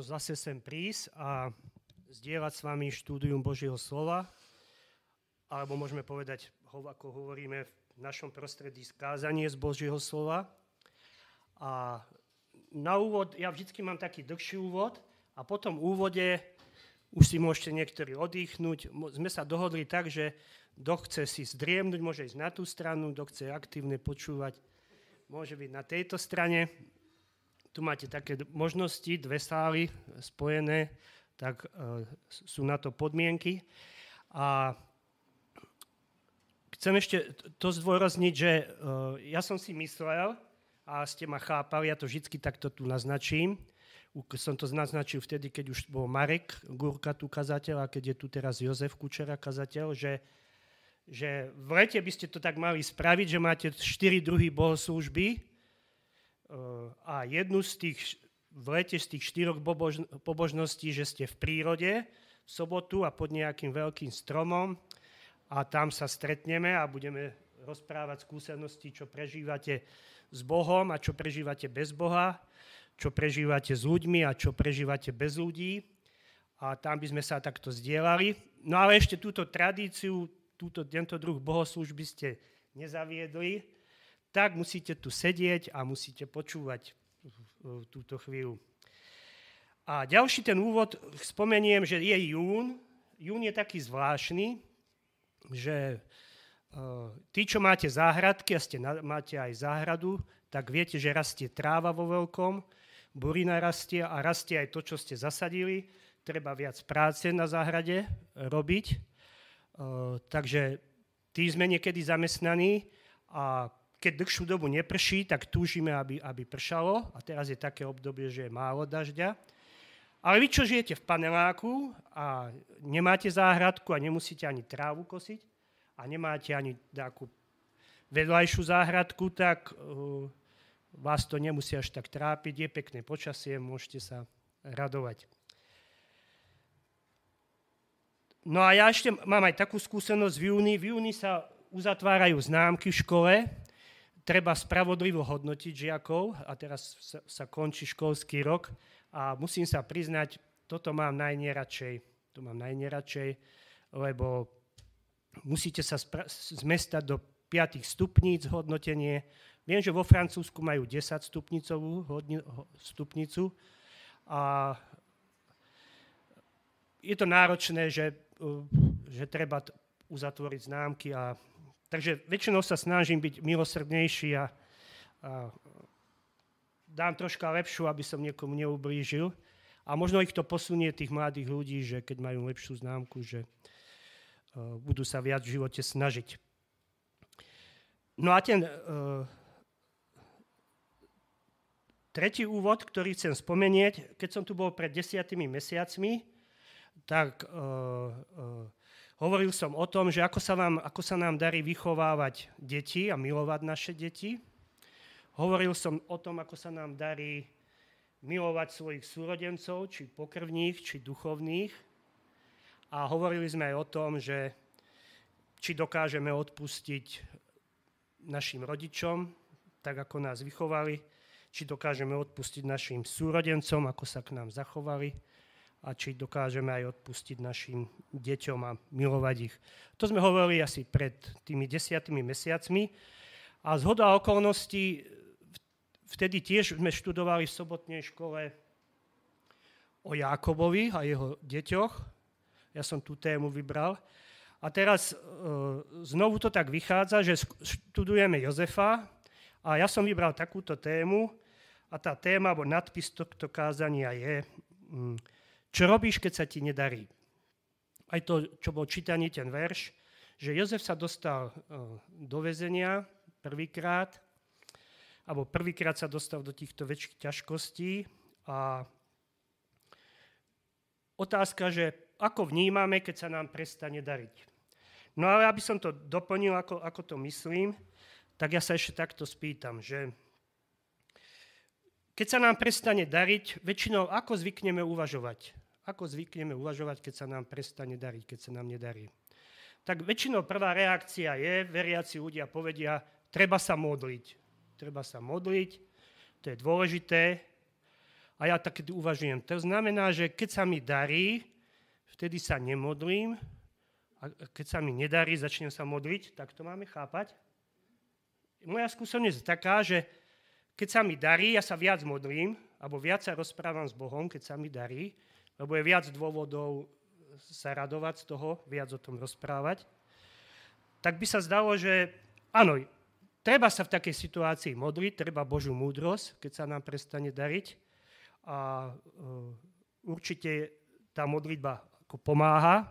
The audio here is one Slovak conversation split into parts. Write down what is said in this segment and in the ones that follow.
zase sem prísť a zdieľať s vami štúdium Božieho slova, alebo môžeme povedať, ako hovoríme v našom prostredí, skázanie z Božieho slova. A na úvod, ja vždycky mám taký dlhší úvod a potom úvode už si môžete niektorí oddychnúť. Sme sa dohodli tak, že kto chce si zdriemnúť, môže ísť na tú stranu, kto chce aktívne počúvať, môže byť na tejto strane. Tu máte také možnosti, dve sály spojené, tak e, sú na to podmienky. A chcem ešte to zdôrazniť, že e, ja som si myslel, a ste ma chápali, ja to vždy takto tu naznačím, som to naznačil vtedy, keď už bol Marek Gurka tu kazateľ a keď je tu teraz Jozef Kučera kazateľ, že, že v lete by ste to tak mali spraviť, že máte štyri druhy bohoslúžby, a jednu z tých, v lete z tých štyroch pobožností, že ste v prírode v sobotu a pod nejakým veľkým stromom a tam sa stretneme a budeme rozprávať skúsenosti, čo prežívate s Bohom a čo prežívate bez Boha, čo prežívate s ľuďmi a čo prežívate bez ľudí. A tam by sme sa takto zdieľali. No ale ešte túto tradíciu, túto, tento druh bohoslúžby ste nezaviedli, tak musíte tu sedieť a musíte počúvať túto chvíľu. A ďalší ten úvod, spomeniem, že je jún. Jún je taký zvláštny, že e, tí, čo máte záhradky a ste, máte aj záhradu, tak viete, že rastie tráva vo veľkom, burina rastie a rastie aj to, čo ste zasadili. Treba viac práce na záhrade robiť. E, takže tí sme niekedy zamestnaní a keď dlhšiu dobu neprší, tak túžime, aby, aby pršalo. A teraz je také obdobie, že je málo dažďa. Ale vy, čo žijete v paneláku a nemáte záhradku a nemusíte ani trávu kosiť a nemáte ani takú vedľajšiu záhradku, tak uh, vás to nemusí až tak trápiť. Je pekné počasie, môžete sa radovať. No a ja ešte mám aj takú skúsenosť v júni. V júni sa uzatvárajú známky v škole treba spravodlivo hodnotiť žiakov a teraz sa, sa končí školský rok a musím sa priznať, toto mám najneradšej, to mám najneradšej, lebo musíte sa spra- zmestať do 5 stupníc hodnotenie. Viem, že vo Francúzsku majú 10 stupnicovú hodni- stupnicu a je to náročné, že, že treba uzatvoriť známky a Takže väčšinou sa snažím byť milosrdnejší a, a dám troška lepšiu, aby som niekomu neublížil. A možno ich to posunie tých mladých ľudí, že keď majú lepšiu známku, že uh, budú sa viac v živote snažiť. No a ten uh, tretí úvod, ktorý chcem spomenieť, keď som tu bol pred desiatými mesiacmi, tak uh, uh, Hovoril som o tom, že ako sa, vám, ako sa nám darí vychovávať deti a milovať naše deti. Hovoril som o tom, ako sa nám darí milovať svojich súrodencov, či pokrvných, či duchovných. A hovorili sme aj o tom, že či dokážeme odpustiť našim rodičom, tak ako nás vychovali, či dokážeme odpustiť našim súrodencom, ako sa k nám zachovali a či dokážeme aj odpustiť našim deťom a milovať ich. To sme hovorili asi pred tými desiatými mesiacmi. A zhoda okolností, vtedy tiež sme študovali v sobotnej škole o Jákobovi a jeho deťoch. Ja som tú tému vybral. A teraz e, znovu to tak vychádza, že študujeme Jozefa a ja som vybral takúto tému a tá téma, alebo nadpis tohto kázania je mm, čo robíš, keď sa ti nedarí? Aj to, čo bol čítaný ten verš, že Jozef sa dostal e, do väzenia prvýkrát, alebo prvýkrát sa dostal do týchto väčších ťažkostí a otázka, že ako vnímame, keď sa nám prestane dariť. No ale aby som to doplnil, ako, ako to myslím, tak ja sa ešte takto spýtam, že keď sa nám prestane dariť, väčšinou ako zvykneme uvažovať? Ako zvykneme uvažovať, keď sa nám prestane dariť, keď sa nám nedarí? Tak väčšinou prvá reakcia je, veriaci ľudia povedia, treba sa modliť. Treba sa modliť, to je dôležité. A ja tak uvažujem. To znamená, že keď sa mi darí, vtedy sa nemodlím. A keď sa mi nedarí, začnem sa modliť. Tak to máme chápať? Moja skúsenosť je taká, že keď sa mi darí, ja sa viac modlím, alebo viac sa rozprávam s Bohom, keď sa mi darí, lebo je viac dôvodov sa radovať z toho, viac o tom rozprávať, tak by sa zdalo, že áno, treba sa v takej situácii modliť, treba Božiu múdrosť, keď sa nám prestane dariť. A uh, určite tá modlitba ako pomáha.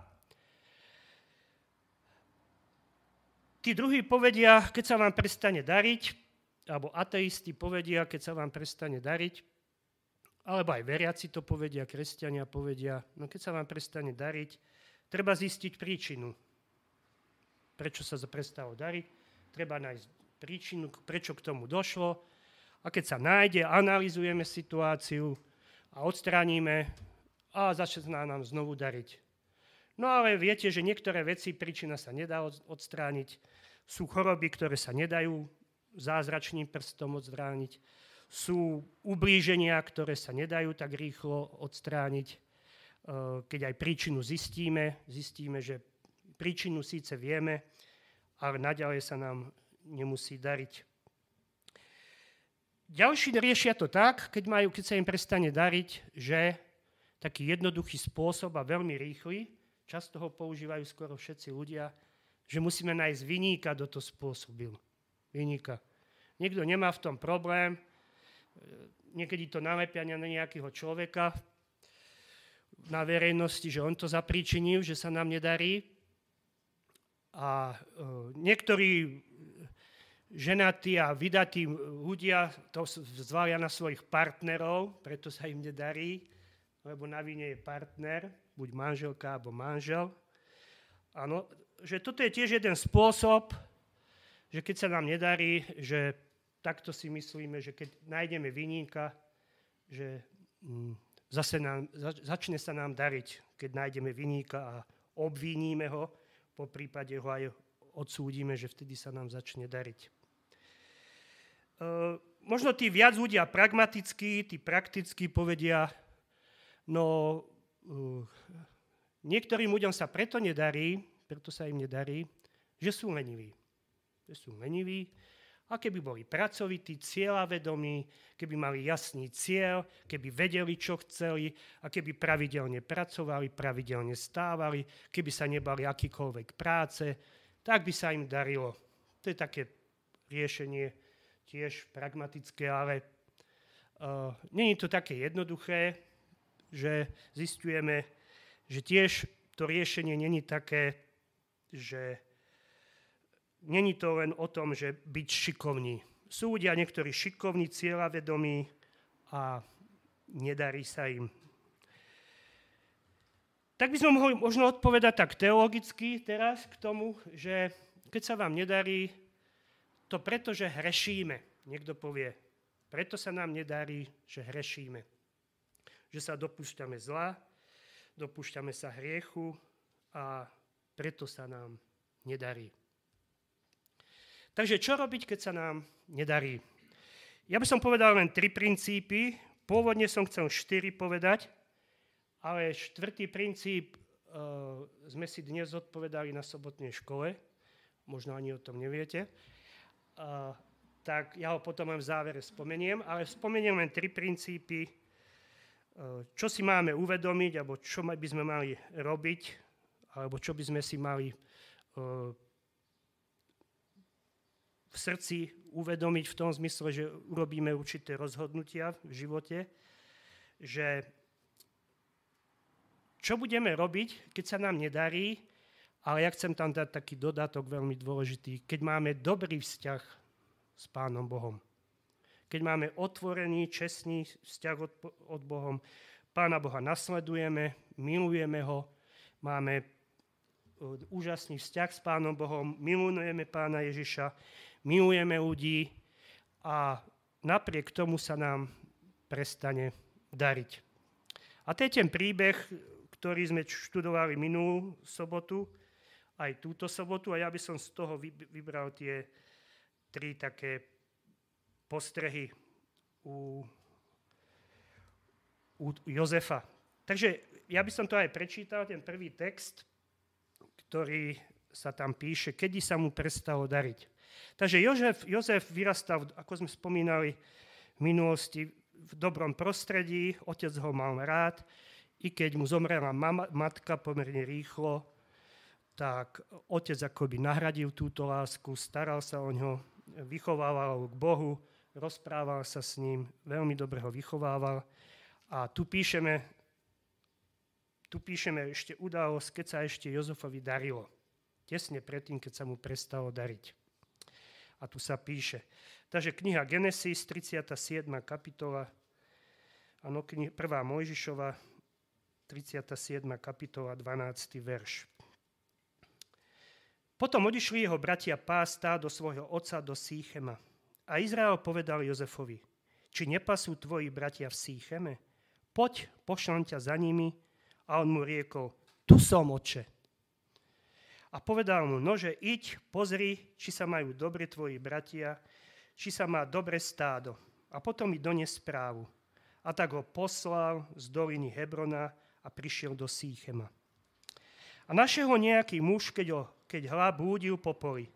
Tí druhí povedia, keď sa vám prestane dariť, alebo ateisti povedia, keď sa vám prestane dariť, alebo aj veriaci to povedia, kresťania povedia, no keď sa vám prestane dariť, treba zistiť príčinu. Prečo sa prestalo dariť? Treba nájsť príčinu, prečo k tomu došlo. A keď sa nájde, analizujeme situáciu a odstránime a začne nám znovu dariť. No ale viete, že niektoré veci, príčina sa nedá odstrániť. Sú choroby, ktoré sa nedajú zázračným prstom odstrániť. Sú ublíženia, ktoré sa nedajú tak rýchlo odstrániť. E, keď aj príčinu zistíme, zistíme, že príčinu síce vieme, ale naďalej sa nám nemusí dariť. Ďalší riešia to tak, keď, majú, keď sa im prestane dariť, že taký jednoduchý spôsob a veľmi rýchly, často ho používajú skoro všetci ľudia, že musíme nájsť vyníka, kto to spôsobil vynika. Niekto nemá v tom problém, niekedy to nalepia na nejakého človeka na verejnosti, že on to zapríčinil, že sa nám nedarí. A e, niektorí ženatí a vydatí ľudia to zvalia na svojich partnerov, preto sa im nedarí, lebo na vine je partner, buď manželka alebo manžel. Áno, že toto je tiež jeden spôsob, že keď sa nám nedarí, že takto si myslíme, že keď nájdeme vyníka, že mm, zase nám, začne sa nám dariť, keď nájdeme vyníka a obviníme ho, po prípade ho aj odsúdime, že vtedy sa nám začne dariť. E, možno tí viac ľudia pragmatickí, tí praktickí povedia, no e, niektorým ľuďom sa preto nedarí, preto sa im nedarí, že sú leniví že sú leniví, a keby boli pracovití, cieľavedomí, keby mali jasný cieľ, keby vedeli, čo chceli a keby pravidelne pracovali, pravidelne stávali, keby sa nebali akýkoľvek práce, tak by sa im darilo. To je také riešenie tiež pragmatické, ale uh, není to také jednoduché, že zistujeme, že tiež to riešenie není také, že není to len o tom, že byť šikovní. Sú ľudia niektorí šikovní, cieľavedomí a nedarí sa im. Tak by sme mohli možno odpovedať tak teologicky teraz k tomu, že keď sa vám nedarí, to preto, že hrešíme. Niekto povie, preto sa nám nedarí, že hrešíme. Že sa dopúšťame zla, dopúšťame sa hriechu a preto sa nám nedarí. Takže čo robiť, keď sa nám nedarí? Ja by som povedal len tri princípy. Pôvodne som chcel štyri povedať, ale štvrtý princíp uh, sme si dnes odpovedali na sobotnej škole. Možno ani o tom neviete. Uh, tak ja ho potom len v závere spomeniem, ale spomeniem len tri princípy, uh, čo si máme uvedomiť, alebo čo by sme mali robiť, alebo čo by sme si mali v srdci uvedomiť v tom zmysle, že urobíme určité rozhodnutia v živote, že čo budeme robiť, keď sa nám nedarí, ale ja chcem tam dať taký dodatok veľmi dôležitý, keď máme dobrý vzťah s Pánom Bohom. Keď máme otvorený, čestný vzťah od, od Bohom, Pána Boha nasledujeme, milujeme ho, máme e, úžasný vzťah s Pánom Bohom, milujeme Pána Ježiša, milujeme ľudí a napriek tomu sa nám prestane dariť. A to je ten príbeh, ktorý sme študovali minulú sobotu, aj túto sobotu a ja by som z toho vybral tie tri také postrehy u, u Jozefa. Takže ja by som to aj prečítal, ten prvý text, ktorý sa tam píše, kedy sa mu prestalo dariť. Takže Jozef, Jozef vyrastal, ako sme spomínali v minulosti, v dobrom prostredí, otec ho mal rád, i keď mu zomrela mama, matka pomerne rýchlo, tak otec akoby nahradil túto lásku, staral sa o ňo, vychovával ho k Bohu, rozprával sa s ním, veľmi dobre ho vychovával. A tu píšeme, tu píšeme ešte udalosť, keď sa ešte Jozefovi darilo. Tesne predtým, keď sa mu prestalo dariť. A tu sa píše. Takže kniha Genesis, 37. kapitola, áno, 1. Mojžišova, 37. kapitola, 12. verš. Potom odišli jeho bratia pásta do svojho otca do Sýchema. A Izrael povedal Jozefovi, či nepasú tvoji bratia v Sýcheme? Poď, pošlem ťa za nimi. A on mu riekol, tu som, oče. A povedal mu, nože iď, pozri, či sa majú dobre tvoji bratia, či sa má dobre stádo. A potom mi dones správu. A tak ho poslal z doliny Hebrona a prišiel do Sýchema. A našiel nejaký muž, keď, ho, keď hla búdil po poli.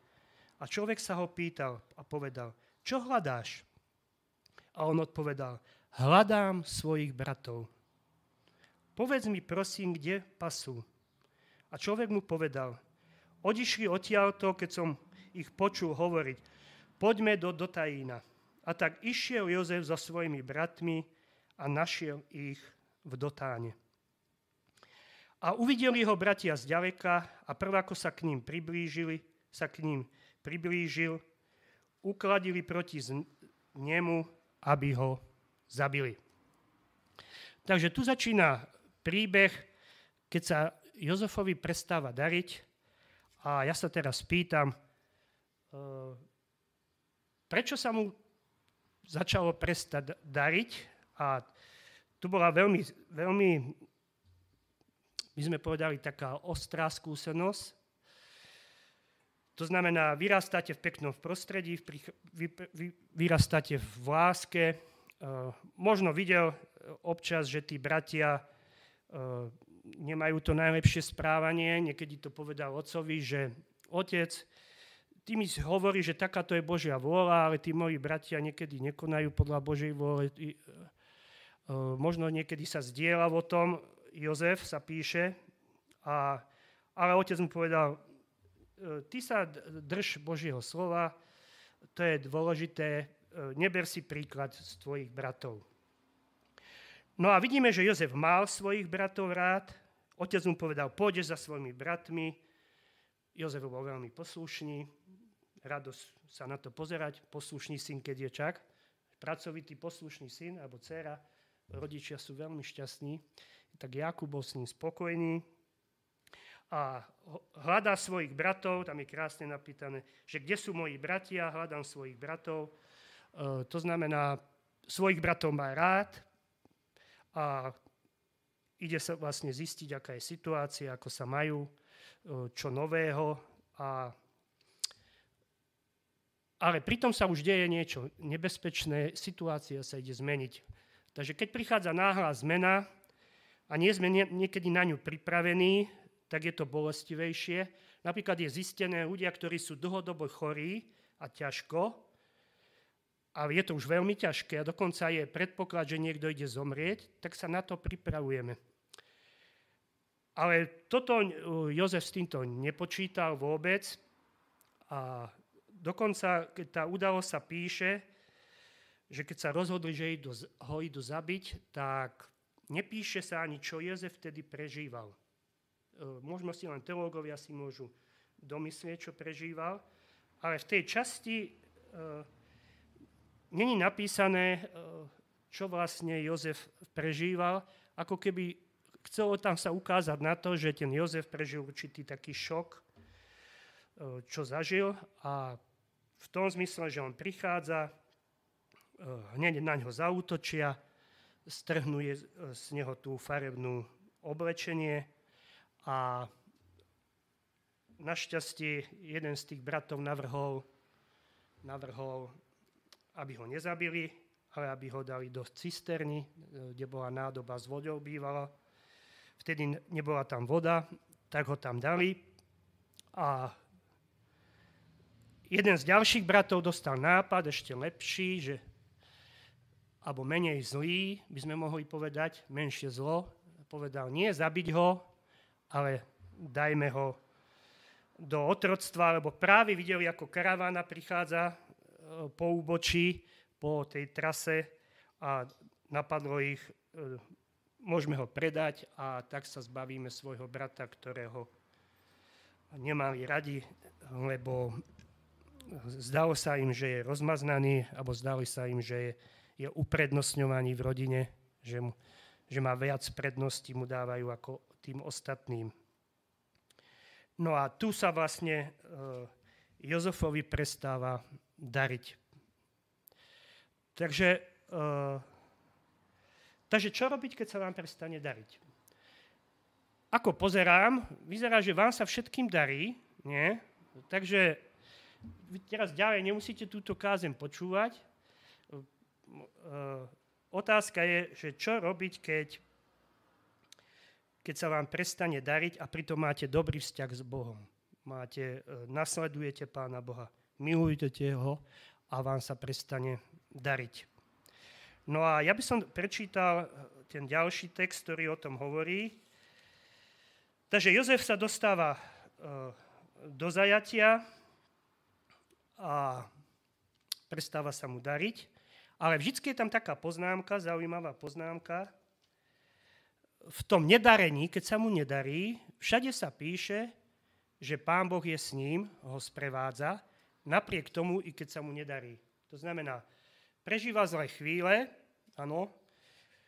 A človek sa ho pýtal a povedal, čo hľadáš? A on odpovedal, hľadám svojich bratov. Povedz mi prosím, kde pasú. A človek mu povedal, odišli odtiaľto, keď som ich počul hovoriť, poďme do Dotajína. A tak išiel Jozef so svojimi bratmi a našiel ich v Dotáne. A uvideli ho bratia zďaleka a prv ako sa k ním priblížili, sa k ním priblížil, ukladili proti nemu, aby ho zabili. Takže tu začína príbeh, keď sa Jozefovi prestáva dariť a ja sa teraz pýtam, eh, prečo sa mu začalo prestať dariť a tu bola veľmi, veľmi, my sme povedali, taká ostrá skúsenosť, to znamená, vyrastáte v peknom prostredí, vyrastáte v láske. E, možno videl občas, že tí bratia e, nemajú to najlepšie správanie. Niekedy to povedal otcovi, že otec, ty mi hovorí, že takáto je Božia vôľa, ale tí moji bratia niekedy nekonajú podľa Božej vôle. E, možno niekedy sa zdieľa o tom, Jozef sa píše, a, ale otec mu povedal, E, ty sa drž Božieho slova, to je dôležité, e, neber si príklad z tvojich bratov. No a vidíme, že Jozef mal svojich bratov rád, otec mu povedal, pôjdeš za svojimi bratmi, Jozef bol veľmi poslušný, radosť sa na to pozerať, poslušný syn, keď je čak, pracovitý poslušný syn alebo dcera, rodičia sú veľmi šťastní, tak Jakub bol s ním spokojný, a hľadá svojich bratov, tam je krásne napýtané, že kde sú moji bratia, hľadám svojich bratov. E, to znamená, svojich bratov má rád a ide sa vlastne zistiť, aká je situácia, ako sa majú, e, čo nového. A, ale pritom sa už deje niečo nebezpečné, situácia sa ide zmeniť. Takže keď prichádza náhla zmena a nie sme niekedy na ňu pripravení, tak je to bolestivejšie. Napríklad je zistené ľudia, ktorí sú dlhodobo chorí a ťažko, ale je to už veľmi ťažké a dokonca je predpoklad, že niekto ide zomrieť, tak sa na to pripravujeme. Ale toto Jozef s týmto nepočítal vôbec a dokonca, keď tá udalosť sa píše, že keď sa rozhodli, že ho idú zabiť, tak nepíše sa ani, čo Jozef vtedy prežíval. E, môžeme si len teológovia si môžu domyslieť, čo prežíval, ale v tej časti e, není napísané, e, čo vlastne Jozef prežíval, ako keby chcelo tam sa ukázať na to, že ten Jozef prežil určitý taký šok, e, čo zažil. A v tom zmysle, že on prichádza, e, hneď na ňo zautočia, strhnú z neho tú farebnú oblečenie, a našťastie jeden z tých bratov navrhol, navrhol aby ho nezabili, ale aby ho dali do cisterny, kde bola nádoba s vodou bývala. Vtedy nebola tam voda, tak ho tam dali. A jeden z ďalších bratov dostal nápad, ešte lepší, že alebo menej zlý, by sme mohli povedať, menšie zlo. Povedal, nie zabiť ho, ale dajme ho do otroctva, lebo práve videli, ako karavána prichádza e, po úbočí, po tej trase a napadlo ich, e, môžeme ho predať a tak sa zbavíme svojho brata, ktorého nemali radi, lebo zdalo sa im, že je rozmaznaný, alebo zdalo sa im, že je je uprednostňovaný v rodine, že, mu, že má viac predností, mu dávajú ako tým ostatným. No a tu sa vlastne uh, Jozefovi prestáva dariť. Takže, uh, takže čo robiť, keď sa vám prestane dariť? Ako pozerám, vyzerá, že vám sa všetkým darí, nie? Takže vy teraz ďalej nemusíte túto kázem počúvať, Eh, otázka je, že čo robiť, keď, keď sa vám prestane dariť a pritom máte dobrý vzťah s Bohom. Máte, eh, nasledujete Pána Boha, milujete ho a vám sa prestane dariť. No a ja by som prečítal eh, ten ďalší text, ktorý o tom hovorí. Takže Jozef sa dostáva do zajatia a prestáva sa mu dariť. Ale vždy je tam taká poznámka, zaujímavá poznámka. V tom nedarení, keď sa mu nedarí, všade sa píše, že Pán Boh je s ním, ho sprevádza, napriek tomu, i keď sa mu nedarí. To znamená, prežíva zlé chvíle, áno,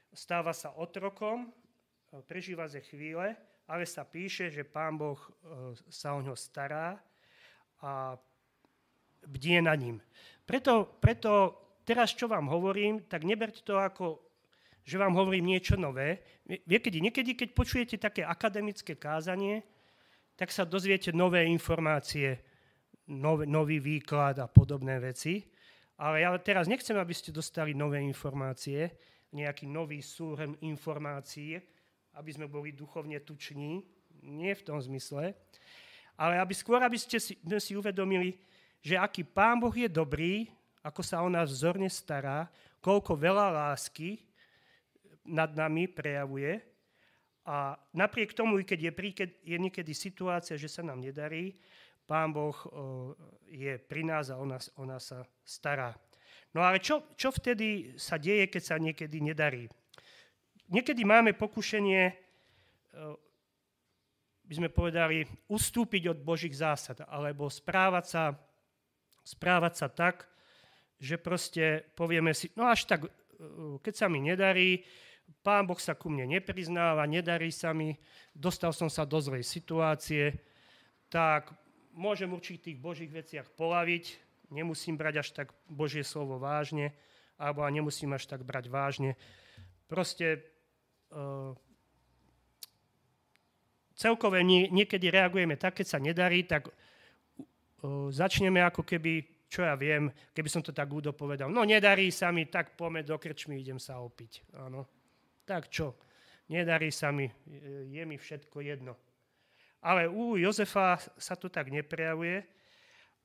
stáva sa otrokom, prežíva zlé chvíle, ale sa píše, že Pán Boh e, sa o ňo stará a bdie na ním. Preto, preto teraz, čo vám hovorím, tak neberte to ako, že vám hovorím niečo nové. Niekedy, niekedy keď počujete také akademické kázanie, tak sa dozviete nové informácie, nov, nový výklad a podobné veci. Ale ja teraz nechcem, aby ste dostali nové informácie, nejaký nový súhrn informácií, aby sme boli duchovne tuční. Nie v tom zmysle. Ale aby skôr, aby ste si, si uvedomili, že aký Pán Boh je dobrý, ako sa o nás vzorne stará, koľko veľa lásky nad nami prejavuje. A napriek tomu, keď je, príked, je niekedy situácia, že sa nám nedarí, Pán Boh je pri nás a o nás, o nás sa stará. No ale čo, čo vtedy sa deje, keď sa niekedy nedarí? Niekedy máme pokušenie, by sme povedali, ustúpiť od Božích zásad, alebo správať sa, správať sa tak, že proste povieme si, no až tak, e, keď sa mi nedarí, pán Boh sa ku mne nepriznáva, nedarí sa mi, dostal som sa do zlej situácie, tak môžem určitých Božích veciach polaviť, nemusím brať až tak Božie slovo vážne, alebo nemusím až tak brať vážne. Proste uh, celkové nie, niekedy reagujeme tak, keď sa nedarí, tak uh, začneme ako keby čo ja viem, keby som to tak údo povedal, no nedarí sa mi, tak poďme do krčmy, idem sa opiť. Áno. Tak čo, nedarí sa mi, je mi všetko jedno. Ale u Jozefa sa to tak neprejavuje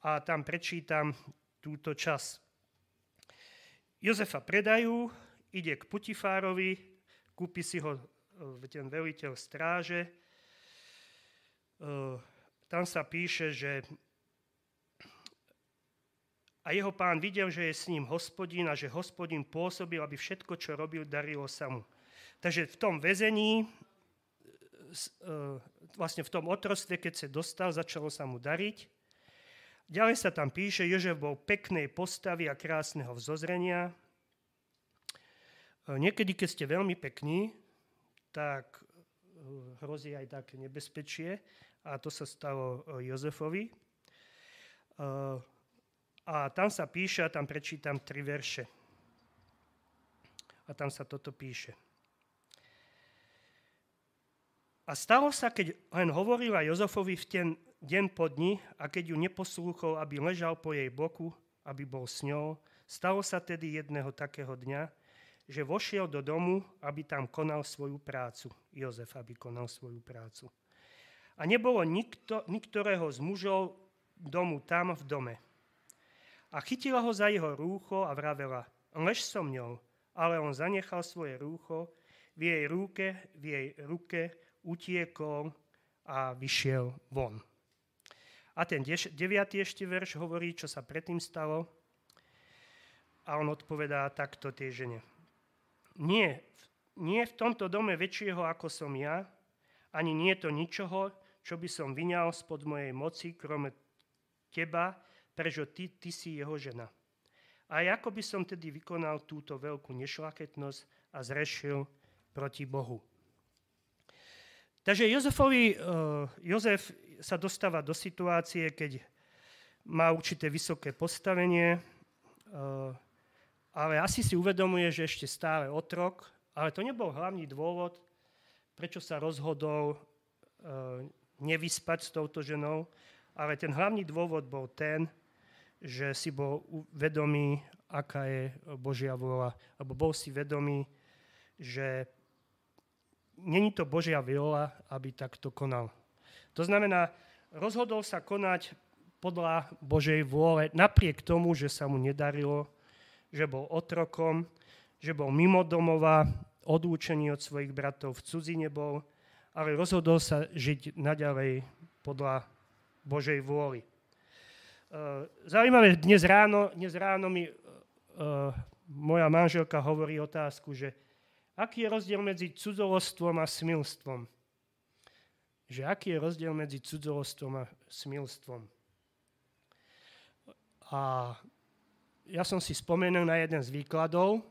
a tam prečítam túto čas. Jozefa predajú, ide k Putifárovi, kúpi si ho e, ten veliteľ stráže. E, tam sa píše, že a jeho pán videl, že je s ním hospodín a že hospodín pôsobil, aby všetko, čo robil, darilo sa mu. Takže v tom väzení, vlastne v tom otrostve, keď sa dostal, začalo sa mu dariť. Ďalej sa tam píše, že bol peknej postavy a krásneho vzozrenia. E, niekedy, keď ste veľmi pekní, tak e, hrozí aj také nebezpečie a to sa stalo Jozefovi. A tam sa píše, a tam prečítam tri verše. A tam sa toto píše. A stalo sa, keď len hovorila Jozefovi v ten deň po dni a keď ju neposlúchol, aby ležal po jej boku, aby bol s ňou, Stalo sa tedy jedného takého dňa, že vošiel do domu, aby tam konal svoju prácu. Jozef, aby konal svoju prácu. A nebolo nikto, niktorého z mužov domu tam v dome. A chytila ho za jeho rúcho a vravela, lež so mňou. Ale on zanechal svoje rúcho, v jej ruke, v jej ruke utiekol a vyšiel von. A ten deviatý ešte verš hovorí, čo sa predtým stalo. A on odpovedá takto tej žene. Nie, nie v tomto dome väčšieho ako som ja, ani nie to ničoho, čo by som vyňal spod mojej moci, krome teba, prečo ty, ty si jeho žena. A ako by som tedy vykonal túto veľkú nešlaketnosť a zrešil proti Bohu. Takže Jozefovi, uh, Jozef sa dostáva do situácie, keď má určité vysoké postavenie, uh, ale asi si uvedomuje, že ešte stále otrok, ale to nebol hlavný dôvod, prečo sa rozhodol e, nevyspať s touto ženou, ale ten hlavný dôvod bol ten, že si bol vedomý, aká je Božia vôľa, alebo bol si vedomý, že není to Božia vôľa, aby takto konal. To znamená, rozhodol sa konať podľa Božej vôle, napriek tomu, že sa mu nedarilo, že bol otrokom, že bol mimo domova, odlúčený od svojich bratov, v cudzine bol, ale rozhodol sa žiť naďalej podľa Božej vôly. E, zaujímavé, dnes ráno, dnes ráno mi uh, moja manželka hovorí otázku, že aký je rozdiel medzi cudzolostvom a smilstvom? Že aký je rozdiel medzi cudzolostvom a smilstvom? A ja som si spomenul na jeden z výkladov,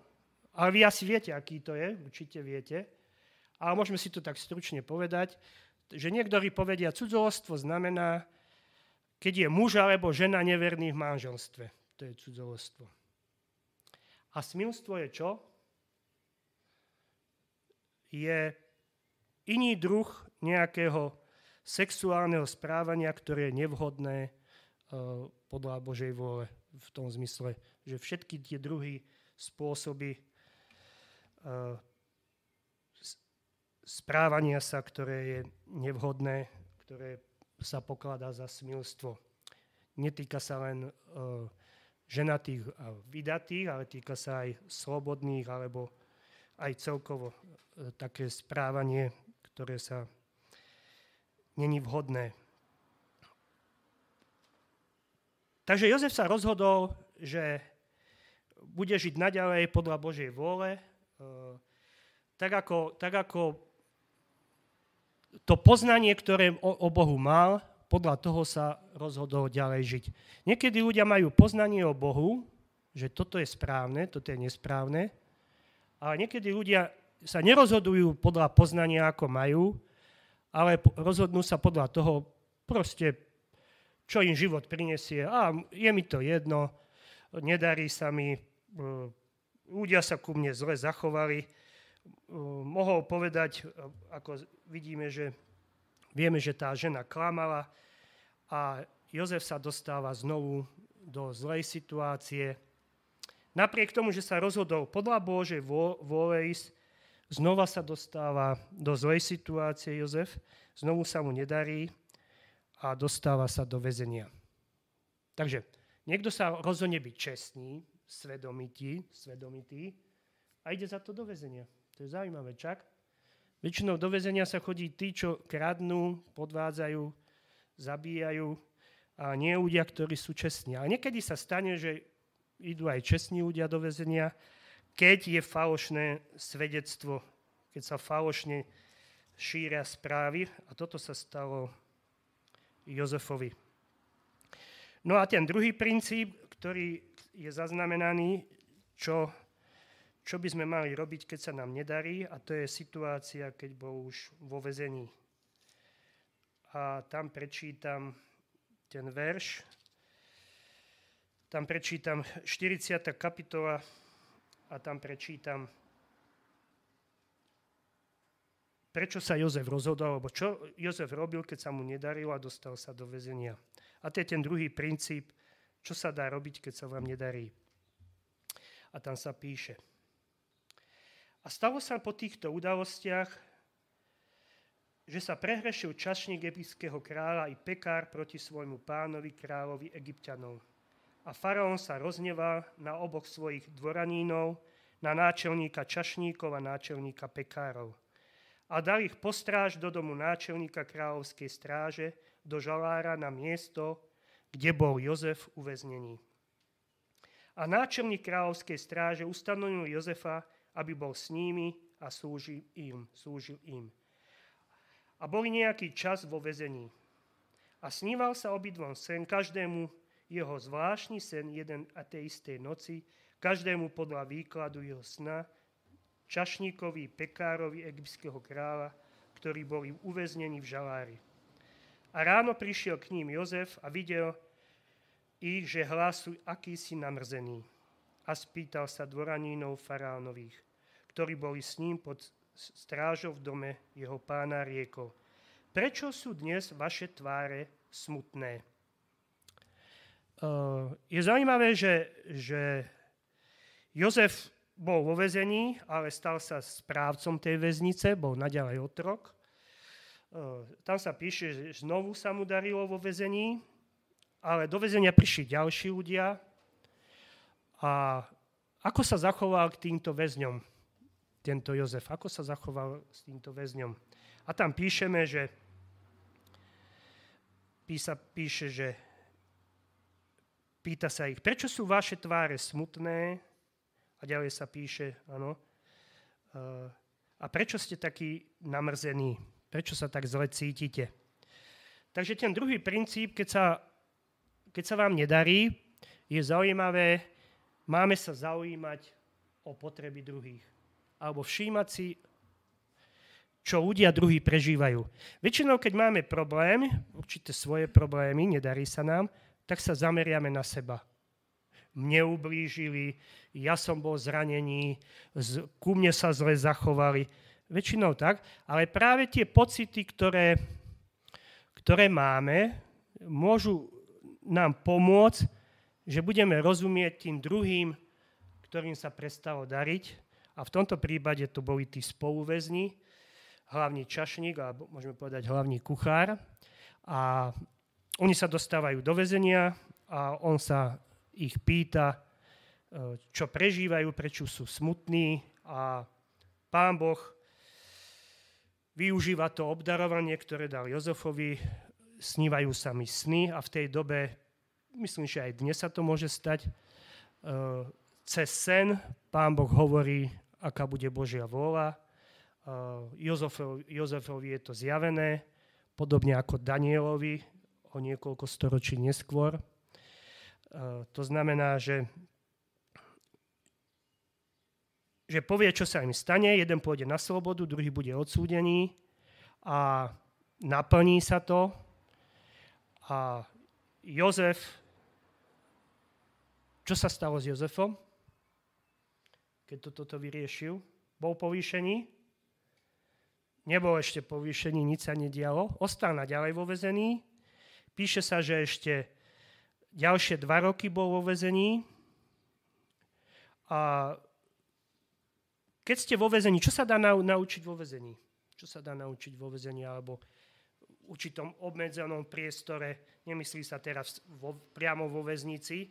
ale vy asi viete, aký to je, určite viete. Ale môžeme si to tak stručne povedať, že niektorí povedia, cudzolostvo znamená, keď je muž alebo žena neverný v manželstve. To je cudzolostvo. A smilstvo je čo? Je iný druh nejakého sexuálneho správania, ktoré je nevhodné uh, podľa Božej vôle v tom zmysle, že všetky tie druhy spôsoby uh, správania sa, ktoré je nevhodné, ktoré sa pokladá za smilstvo. Netýka sa len uh, ženatých a vydatých, ale týka sa aj slobodných alebo aj celkovo uh, také správanie, ktoré sa není vhodné. Takže Jozef sa rozhodol, že bude žiť naďalej podľa Božej vôle, e, tak ako, tak ako to poznanie, ktoré o Bohu mal, podľa toho sa rozhodol ďalej žiť. Niekedy ľudia majú poznanie o Bohu, že toto je správne, toto je nesprávne, ale niekedy ľudia sa nerozhodujú podľa poznania, ako majú, ale rozhodnú sa podľa toho, proste čo im život prinesie. A je mi to jedno, nedarí sa mi, e, ľudia sa ku mne zle zachovali. E, mohol povedať, ako vidíme, že vieme, že tá žena klamala a Jozef sa dostáva znovu do zlej situácie. Napriek tomu, že sa rozhodol podľa Božej vôle ísť, znova sa dostáva do zlej situácie Jozef, znovu sa mu nedarí a dostáva sa do väzenia. Takže niekto sa rozhodne byť čestný, svedomitý, svedomitý a ide za to do väzenia. To je zaujímavé, čak? Väčšinou do väzenia sa chodí tí, čo kradnú, podvádzajú, zabíjajú a nie ľudia, ktorí sú čestní. A niekedy sa stane, že idú aj čestní ľudia do väzenia, keď je falošné svedectvo, keď sa falošne šíria správy. A toto sa stalo Jozefovi. No a ten druhý princíp, ktorý je zaznamenaný, čo, čo by sme mali robiť, keď sa nám nedarí, a to je situácia, keď bol už vo vezení. A tam prečítam ten verš, tam prečítam 40. kapitola a tam prečítam prečo sa Jozef rozhodol, alebo čo Jozef robil, keď sa mu nedarilo a dostal sa do väzenia. A to je ten druhý princíp, čo sa dá robiť, keď sa vám nedarí. A tam sa píše. A stalo sa po týchto udalostiach, že sa prehrešil čašník egyptského kráľa i pekár proti svojmu pánovi kráľovi egyptianov. A faraón sa rozneval na oboch svojich dvoranínov, na náčelníka čašníkov a náčelníka pekárov. A dal ich postráž do domu náčelníka kráľovskej stráže, do žalára na miesto, kde bol Jozef uväznený. A náčelník kráľovskej stráže ustanovil Jozefa, aby bol s nimi a slúžil im. Slúžil im a boli nejaký čas vo vezení. A sníval sa obidvom sen, každému jeho zvláštny sen jeden a tej istej noci, každému podľa výkladu jeho sna, čašníkovi, pekárovi egyptského kráľa, ktorí boli uväznení v žalári. A ráno prišiel k ním Jozef a videl ich, že hlasu akýsi namrzený. A spýtal sa dvoranínov faraónových, ktorí boli s ním pod strážou v dome jeho pána riekol. Prečo sú dnes vaše tváre smutné? Uh, je zaujímavé, že, že Jozef bol vo vezení, ale stal sa správcom tej väznice, bol naďalej otrok. Uh, tam sa píše, že znovu sa mu darilo vo vezení, ale do väzenia prišli ďalší ľudia. A ako sa zachoval k týmto väzňom? tento Jozef, ako sa zachoval s týmto väzňom. A tam píšeme, že písa, píše, že pýta sa ich, prečo sú vaše tváre smutné? A ďalej sa píše, áno, uh, a prečo ste takí namrzení? Prečo sa tak zle cítite? Takže ten druhý princíp, keď sa, keď sa vám nedarí, je zaujímavé, máme sa zaujímať o potreby druhých alebo všímať si, čo ľudia druhí prežívajú. Väčšinou, keď máme problém, určité svoje problémy, nedarí sa nám, tak sa zameriame na seba. Mne ublížili, ja som bol zranený, ku mne sa zle zachovali. Väčšinou tak, ale práve tie pocity, ktoré, ktoré máme, môžu nám pomôcť, že budeme rozumieť tým druhým, ktorým sa prestalo dariť a v tomto prípade to boli tí spoluväzni, hlavný čašník, alebo môžeme povedať hlavný kuchár. A oni sa dostávajú do väzenia a on sa ich pýta, e, čo prežívajú, prečo sú smutní. A pán Boh využíva to obdarovanie, ktoré dal Jozefovi, snívajú sa mi sny a v tej dobe, myslím, že aj dnes sa to môže stať, e, cez sen pán Boh hovorí aká bude Božia vôľa. Jozefovi, Jozefovi je to zjavené, podobne ako Danielovi o niekoľko storočí neskôr. To znamená, že, že povie, čo sa im stane. Jeden pôjde na slobodu, druhý bude odsúdený a naplní sa to. A Jozef, čo sa stalo s Jozefom? keď to, toto vyriešil. Bol povýšený, nebol ešte povýšený, nič sa nedialo, ostal naďalej vo vezení. Píše sa, že ešte ďalšie dva roky bol vo vezení. A keď ste vo vezení, čo sa dá naučiť vo vezení? Čo sa dá naučiť vo vezení alebo v určitom obmedzenom priestore, nemyslí sa teraz vo, priamo vo väznici,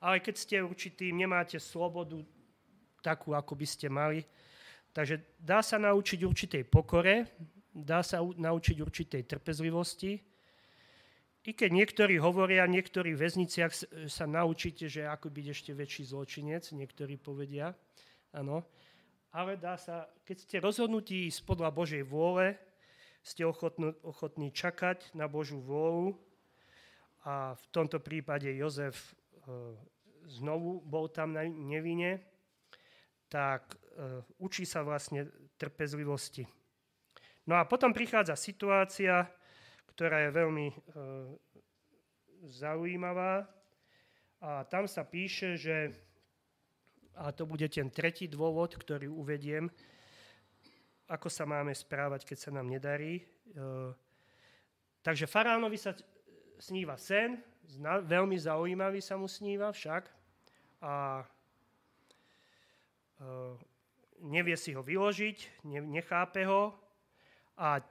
ale keď ste určitý, nemáte slobodu takú, ako by ste mali. Takže dá sa naučiť určitej pokore, dá sa naučiť určitej trpezlivosti. I keď niektorí hovoria, niektorí väzniciach sa naučíte, že ako byť ešte väčší zločinec, niektorí povedia, áno. Ale dá sa, keď ste rozhodnutí podľa Božej vôle, ste ochotní, ochotní čakať na Božú vôľu a v tomto prípade Jozef e, znovu bol tam na nevine, tak uh, učí sa vlastne trpezlivosti. No a potom prichádza situácia, ktorá je veľmi uh, zaujímavá. A tam sa píše, že, a to bude ten tretí dôvod, ktorý uvediem, ako sa máme správať, keď sa nám nedarí. Uh, takže faraónovi sa sníva sen, veľmi zaujímavý sa mu sníva však. A nevie si ho vyložiť, nechápe ho a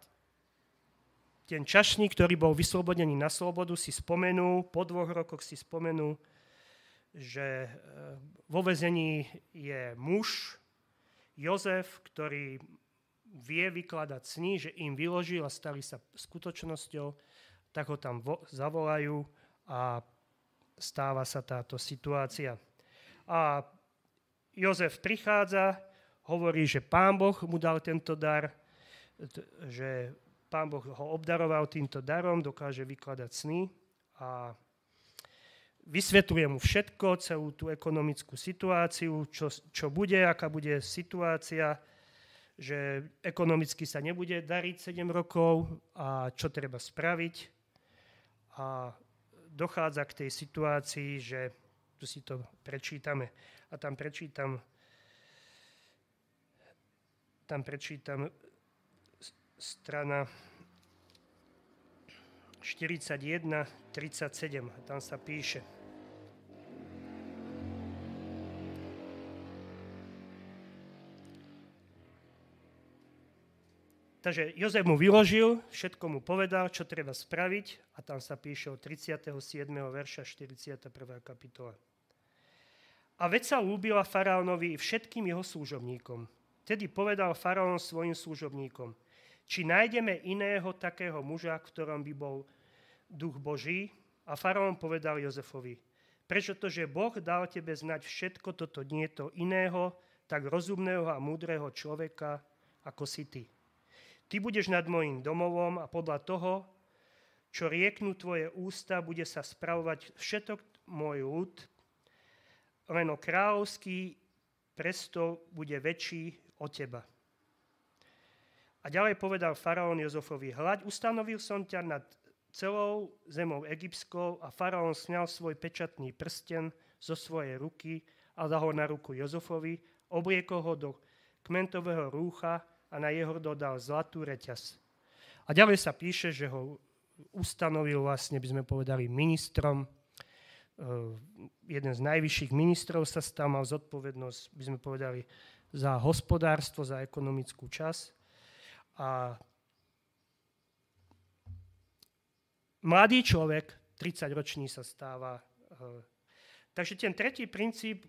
ten čašník, ktorý bol vyslobodený na slobodu, si spomenul, po dvoch rokoch si spomenul, že e, vo vezení je muž, Jozef, ktorý vie vykladať sny, že im vyložil a stali sa skutočnosťou, tak ho tam vo, zavolajú a stáva sa táto situácia. A Jozef prichádza, hovorí, že pán Boh mu dal tento dar, že Pán Boh ho obdaroval týmto darom, dokáže vykladať sny a vysvetľuje mu všetko, celú tú ekonomickú situáciu, čo, čo bude, aká bude situácia, že ekonomicky sa nebude dariť 7 rokov a čo treba spraviť. A dochádza k tej situácii, že tu si to prečítame a tam prečítam tam prečítam strana 41, 37. Tam sa píše. Takže Jozef mu vyložil, všetko mu povedal, čo treba spraviť a tam sa píše od 37. verša 41. kapitola. A veď sa lúbila faraónovi všetkým jeho služobníkom. Tedy povedal faraón svojim služobníkom – či nájdeme iného takého muža, ktorom by bol duch Boží? A faraón povedal Jozefovi, prečo to, že Boh dal tebe znať všetko toto nie to iného, tak rozumného a múdreho človeka, ako si ty. Ty budeš nad mojim domovom a podľa toho, čo rieknú tvoje ústa, bude sa spravovať všetok môj ľud, len o kráľovský prestol bude väčší od teba. Ďalej povedal faraón Jozofovi, hľaď, ustanovil som ťa nad celou zemou egyptskou a faraón sňal svoj pečatný prsten zo svojej ruky a dal ho na ruku Jozofovi, obliekol ho do kmentového rúcha a na jeho dodal zlatú reťaz. A ďalej sa píše, že ho ustanovil vlastne, by sme povedali, ministrom. Uh, jeden z najvyšších ministrov sa stal, mal zodpovednosť, by sme povedali, za hospodárstvo, za ekonomickú časť. A mladý človek, 30-ročný sa stáva. Eh, takže ten tretí princíp,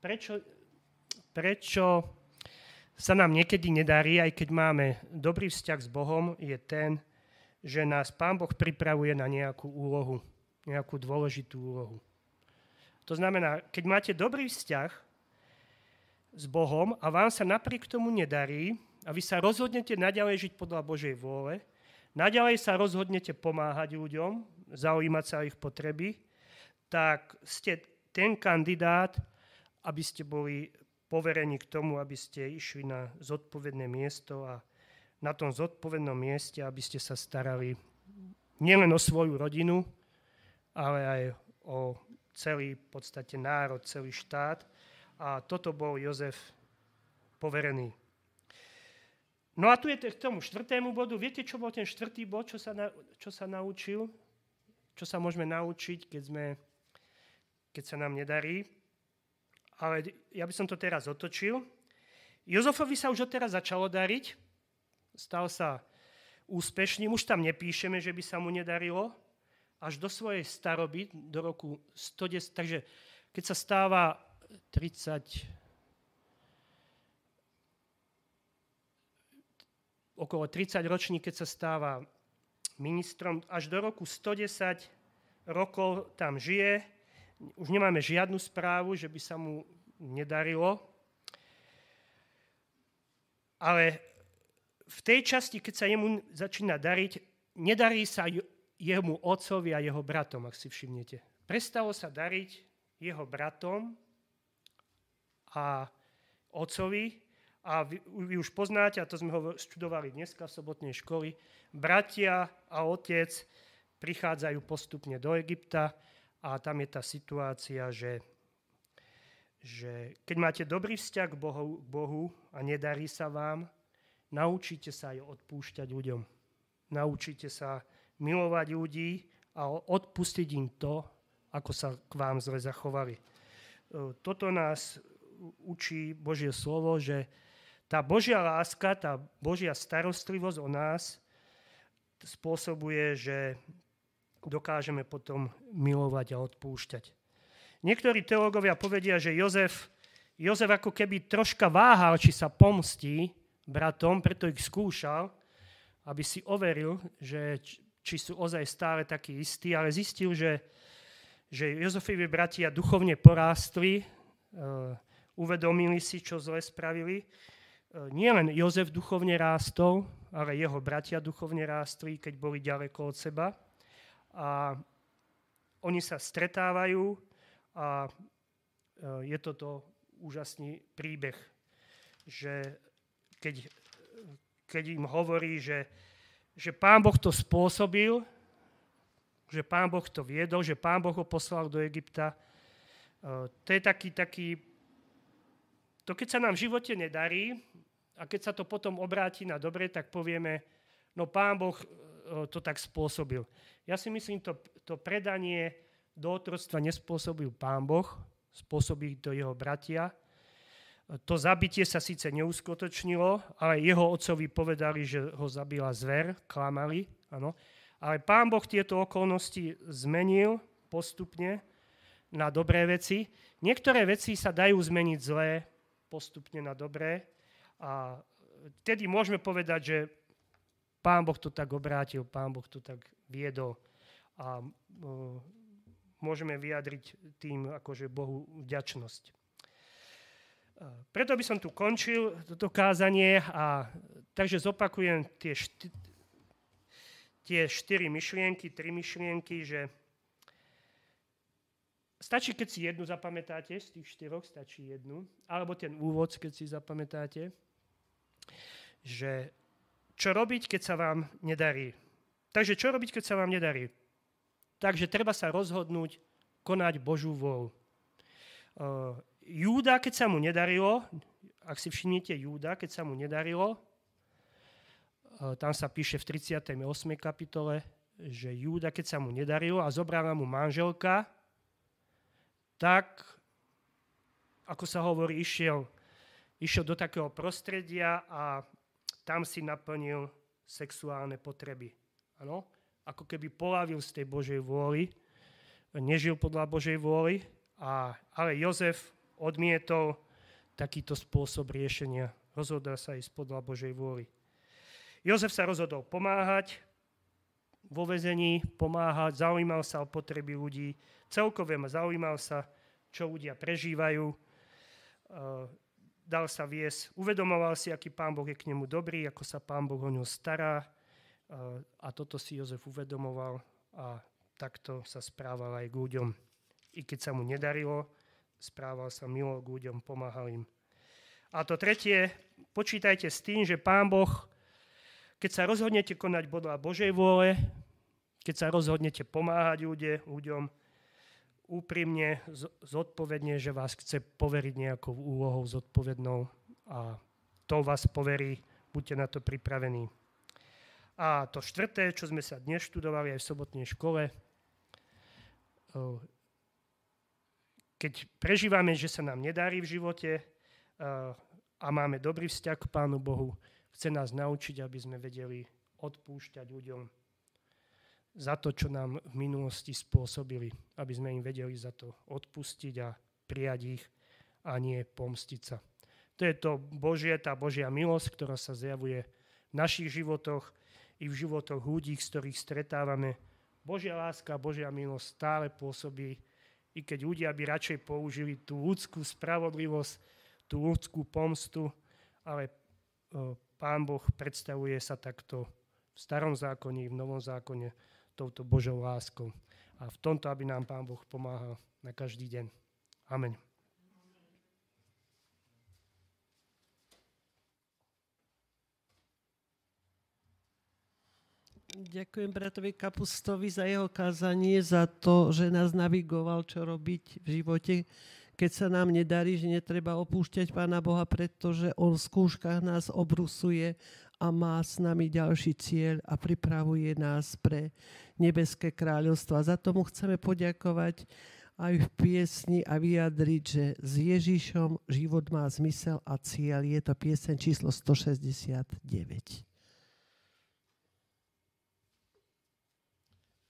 prečo, prečo sa nám niekedy nedarí, aj keď máme dobrý vzťah s Bohom, je ten, že nás Pán Boh pripravuje na nejakú úlohu, nejakú dôležitú úlohu. To znamená, keď máte dobrý vzťah s Bohom a vám sa napriek tomu nedarí, a vy sa rozhodnete naďalej žiť podľa Božej vôle, naďalej sa rozhodnete pomáhať ľuďom, zaujímať sa o ich potreby, tak ste ten kandidát, aby ste boli poverení k tomu, aby ste išli na zodpovedné miesto a na tom zodpovednom mieste, aby ste sa starali nielen o svoju rodinu, ale aj o celý v podstate národ, celý štát. A toto bol Jozef poverený. No a tu je k tomu štvrtému bodu. Viete, čo bol ten štvrtý bod, čo sa, na, čo sa naučil? Čo sa môžeme naučiť, keď, sme, keď sa nám nedarí? Ale ja by som to teraz otočil. Jozofovi sa už odteraz začalo dariť. Stal sa úspešným. Už tam nepíšeme, že by sa mu nedarilo. Až do svojej staroby, do roku 110. Takže keď sa stáva 30, okolo 30 roční, keď sa stáva ministrom, až do roku 110 rokov tam žije. Už nemáme žiadnu správu, že by sa mu nedarilo. Ale v tej časti, keď sa jemu začína dariť, nedarí sa jemu otcovi a jeho bratom, ak si všimnete. Prestalo sa dariť jeho bratom a otcovi a vy, vy už poznáte, a to sme ho študovali dneska v sobotnej školy, bratia a otec prichádzajú postupne do Egypta a tam je tá situácia, že, že keď máte dobrý vzťah k Bohu, Bohu a nedarí sa vám, naučíte sa aj odpúšťať ľuďom. Naučíte sa milovať ľudí a odpustiť im to, ako sa k vám zle zachovali. Toto nás učí Božie slovo, že tá Božia láska, tá Božia starostlivosť o nás spôsobuje, že dokážeme potom milovať a odpúšťať. Niektorí teológovia povedia, že Jozef, Jozef ako keby troška váhal, či sa pomstí bratom, preto ich skúšal, aby si overil, že či sú ozaj stále takí istí, ale zistil, že, že Jozefovi bratia duchovne porástli, uh, uvedomili si, čo zle spravili. Nielen Jozef duchovne rástol, ale jeho bratia duchovne rástli, keď boli ďaleko od seba. A oni sa stretávajú a uh, je toto úžasný príbeh, že keď, keď im hovorí, že že Pán Boh to spôsobil, že Pán Boh to viedol, že Pán Boh ho poslal do Egypta. E, to je taký, taký, to keď sa nám v živote nedarí a keď sa to potom obráti na dobre, tak povieme, no Pán Boh e, to tak spôsobil. Ja si myslím, to, to predanie do otroctva nespôsobil Pán Boh, spôsobili to jeho bratia, to zabitie sa síce neuskutočnilo, ale jeho otcovi povedali, že ho zabila zver, klamali, áno. Ale pán Boh tieto okolnosti zmenil postupne na dobré veci. Niektoré veci sa dajú zmeniť zlé postupne na dobré a vtedy môžeme povedať, že pán Boh to tak obrátil, pán Boh to tak viedol a môžeme vyjadriť tým akože Bohu vďačnosť. Preto by som tu končil toto kázanie a takže zopakujem tie, šty, tie štyri myšlienky, tri myšlienky, že stačí, keď si jednu zapamätáte, z tých štyroch stačí jednu, alebo ten úvod, keď si zapamätáte, že čo robiť, keď sa vám nedarí. Takže čo robiť, keď sa vám nedarí? Takže treba sa rozhodnúť konať Božú vôľu. Júda, keď sa mu nedarilo, ak si všimnete Júda, keď sa mu nedarilo, tam sa píše v 38. kapitole, že Júda, keď sa mu nedarilo a zobrala mu manželka, tak, ako sa hovorí, išiel, išiel do takého prostredia a tam si naplnil sexuálne potreby. Ano? Ako keby polavil z tej Božej vôly, nežil podľa Božej vôly, a, ale Jozef odmietol takýto spôsob riešenia. Rozhodol sa ísť podľa Božej vôly. Jozef sa rozhodol pomáhať vo vezení, pomáhať, zaujímal sa o potreby ľudí, celkové ma zaujímal sa, čo ľudia prežívajú, dal sa viesť, uvedomoval si, aký pán Boh je k nemu dobrý, ako sa pán Boh o ňo stará e, a toto si Jozef uvedomoval a takto sa správal aj k ľuďom. I keď sa mu nedarilo, správal sa milo k ľuďom, pomáhal im. A to tretie, počítajte s tým, že Pán Boh, keď sa rozhodnete konať podľa Božej vôle, keď sa rozhodnete pomáhať ľude, ľuďom, úprimne, zodpovedne, že vás chce poveriť nejakou úlohou zodpovednou a to vás poverí, buďte na to pripravení. A to štvrté, čo sme sa dnes študovali aj v sobotnej škole, keď prežívame, že sa nám nedarí v živote a máme dobrý vzťah k Pánu Bohu, chce nás naučiť, aby sme vedeli odpúšťať ľuďom za to, čo nám v minulosti spôsobili, aby sme im vedeli za to odpustiť a prijať ich a nie pomstiť sa. To je to Božie, tá Božia milosť, ktorá sa zjavuje v našich životoch i v životoch ľudí, s ktorých stretávame. Božia láska, Božia milosť stále pôsobí i keď ľudia by radšej použili tú ľudskú spravodlivosť, tú ľudskú pomstu, ale e, Pán Boh predstavuje sa takto v starom zákone i v novom zákone touto Božou láskou. A v tomto, aby nám Pán Boh pomáhal na každý deň. Amen. Ďakujem bratovi Kapustovi za jeho kázanie, za to, že nás navigoval, čo robiť v živote, keď sa nám nedarí, že netreba opúšťať Pána Boha, pretože On v skúškach nás obrusuje a má s nami ďalší cieľ a pripravuje nás pre nebeské kráľovstvo. A za tomu chceme poďakovať aj v piesni a vyjadriť, že s Ježišom život má zmysel a cieľ. Je to pieseň číslo 169.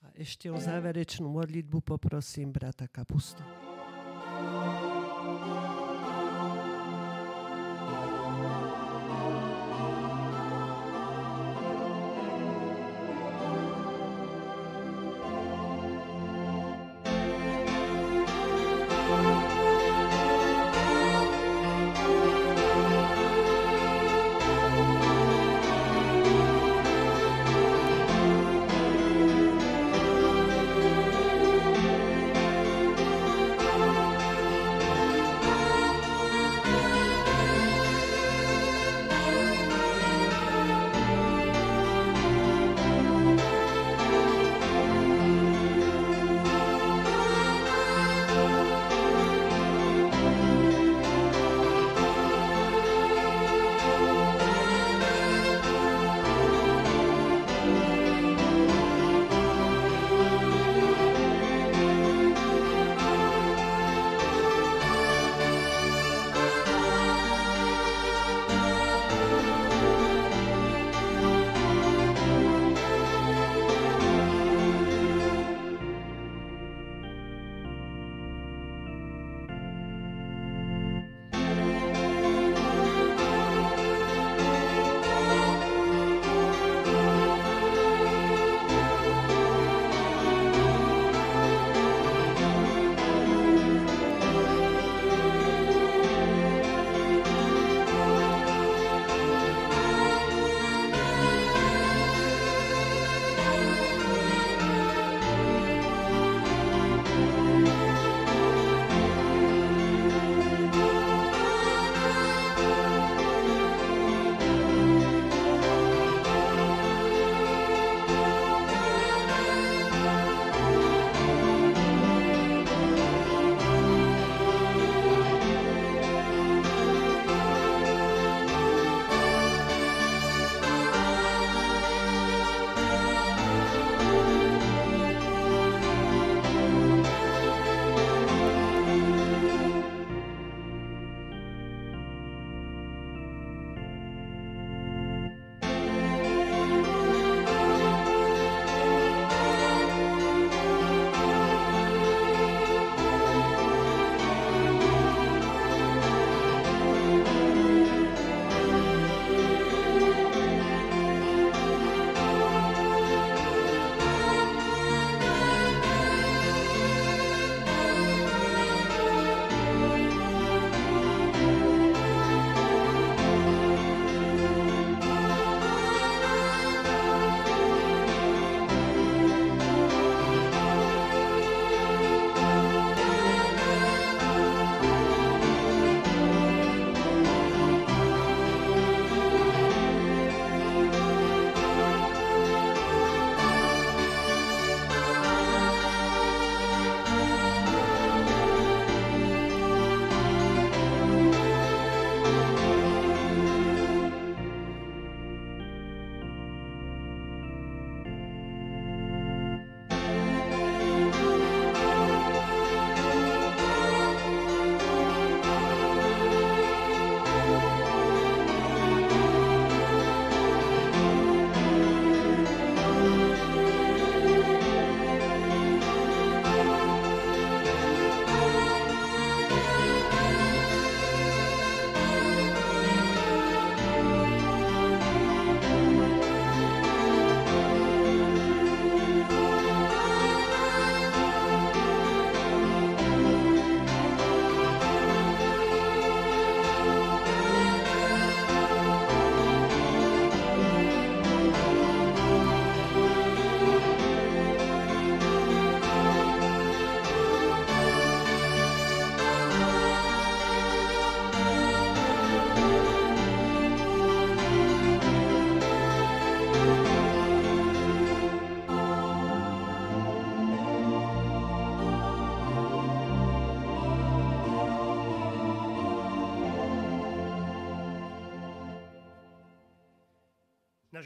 A ešte o záverečnú modlitbu poprosím brata Kapustu.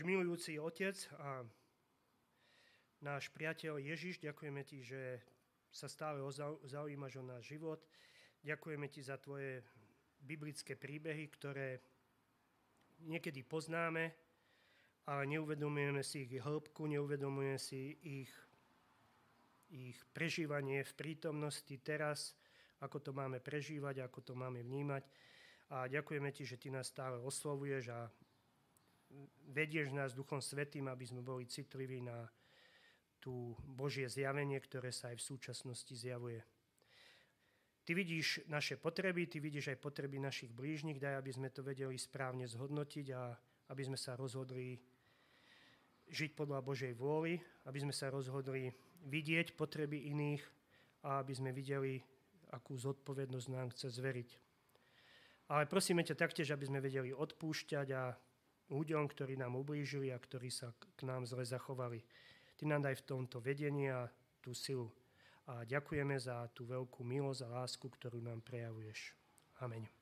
Náš milujúci Otec a náš priateľ Ježiš, ďakujeme Ti, že sa stále zaujímaš o náš život. Ďakujeme ti za tvoje biblické príbehy, ktoré niekedy poznáme, ale neuvedomujeme si ich hĺbku, neuvedomujeme si ich, ich prežívanie v prítomnosti teraz, ako to máme prežívať, ako to máme vnímať. A ďakujeme ti, že ty nás stále oslovuješ a vedieš nás Duchom Svetým, aby sme boli citliví na tú Božie zjavenie, ktoré sa aj v súčasnosti zjavuje. Ty vidíš naše potreby, ty vidíš aj potreby našich blížnych, daj, aby sme to vedeli správne zhodnotiť a aby sme sa rozhodli žiť podľa Božej vôly, aby sme sa rozhodli vidieť potreby iných a aby sme videli, akú zodpovednosť nám chce zveriť. Ale prosíme ťa taktiež, aby sme vedeli odpúšťať a ľuďom, ktorí nám ublížili a ktorí sa k nám zle zachovali. Ty nám daj v tomto vedenie a tú silu. A ďakujeme za tú veľkú milosť a lásku, ktorú nám prejavuješ. Amen.